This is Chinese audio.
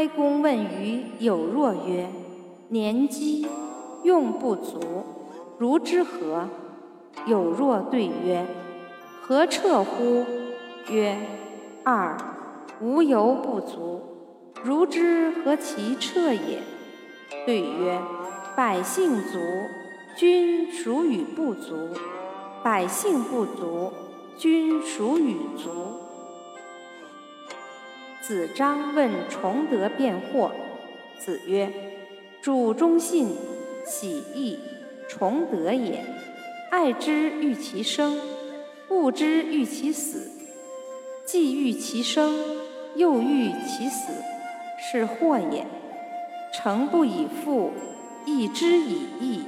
哀公问于有若曰：“年饥，用不足，如之何？”有若对曰：“何彻乎？”曰：“二，无由不足。如之何其彻也？”对曰：“百姓足，君孰与不足？百姓不足，君孰与足？”子张问崇德辩惑，子曰：“主忠信，喜义，崇德也。爱之欲其生，恶之欲其死。既欲其生，又欲其死，是祸也。诚不以富，义之以义。”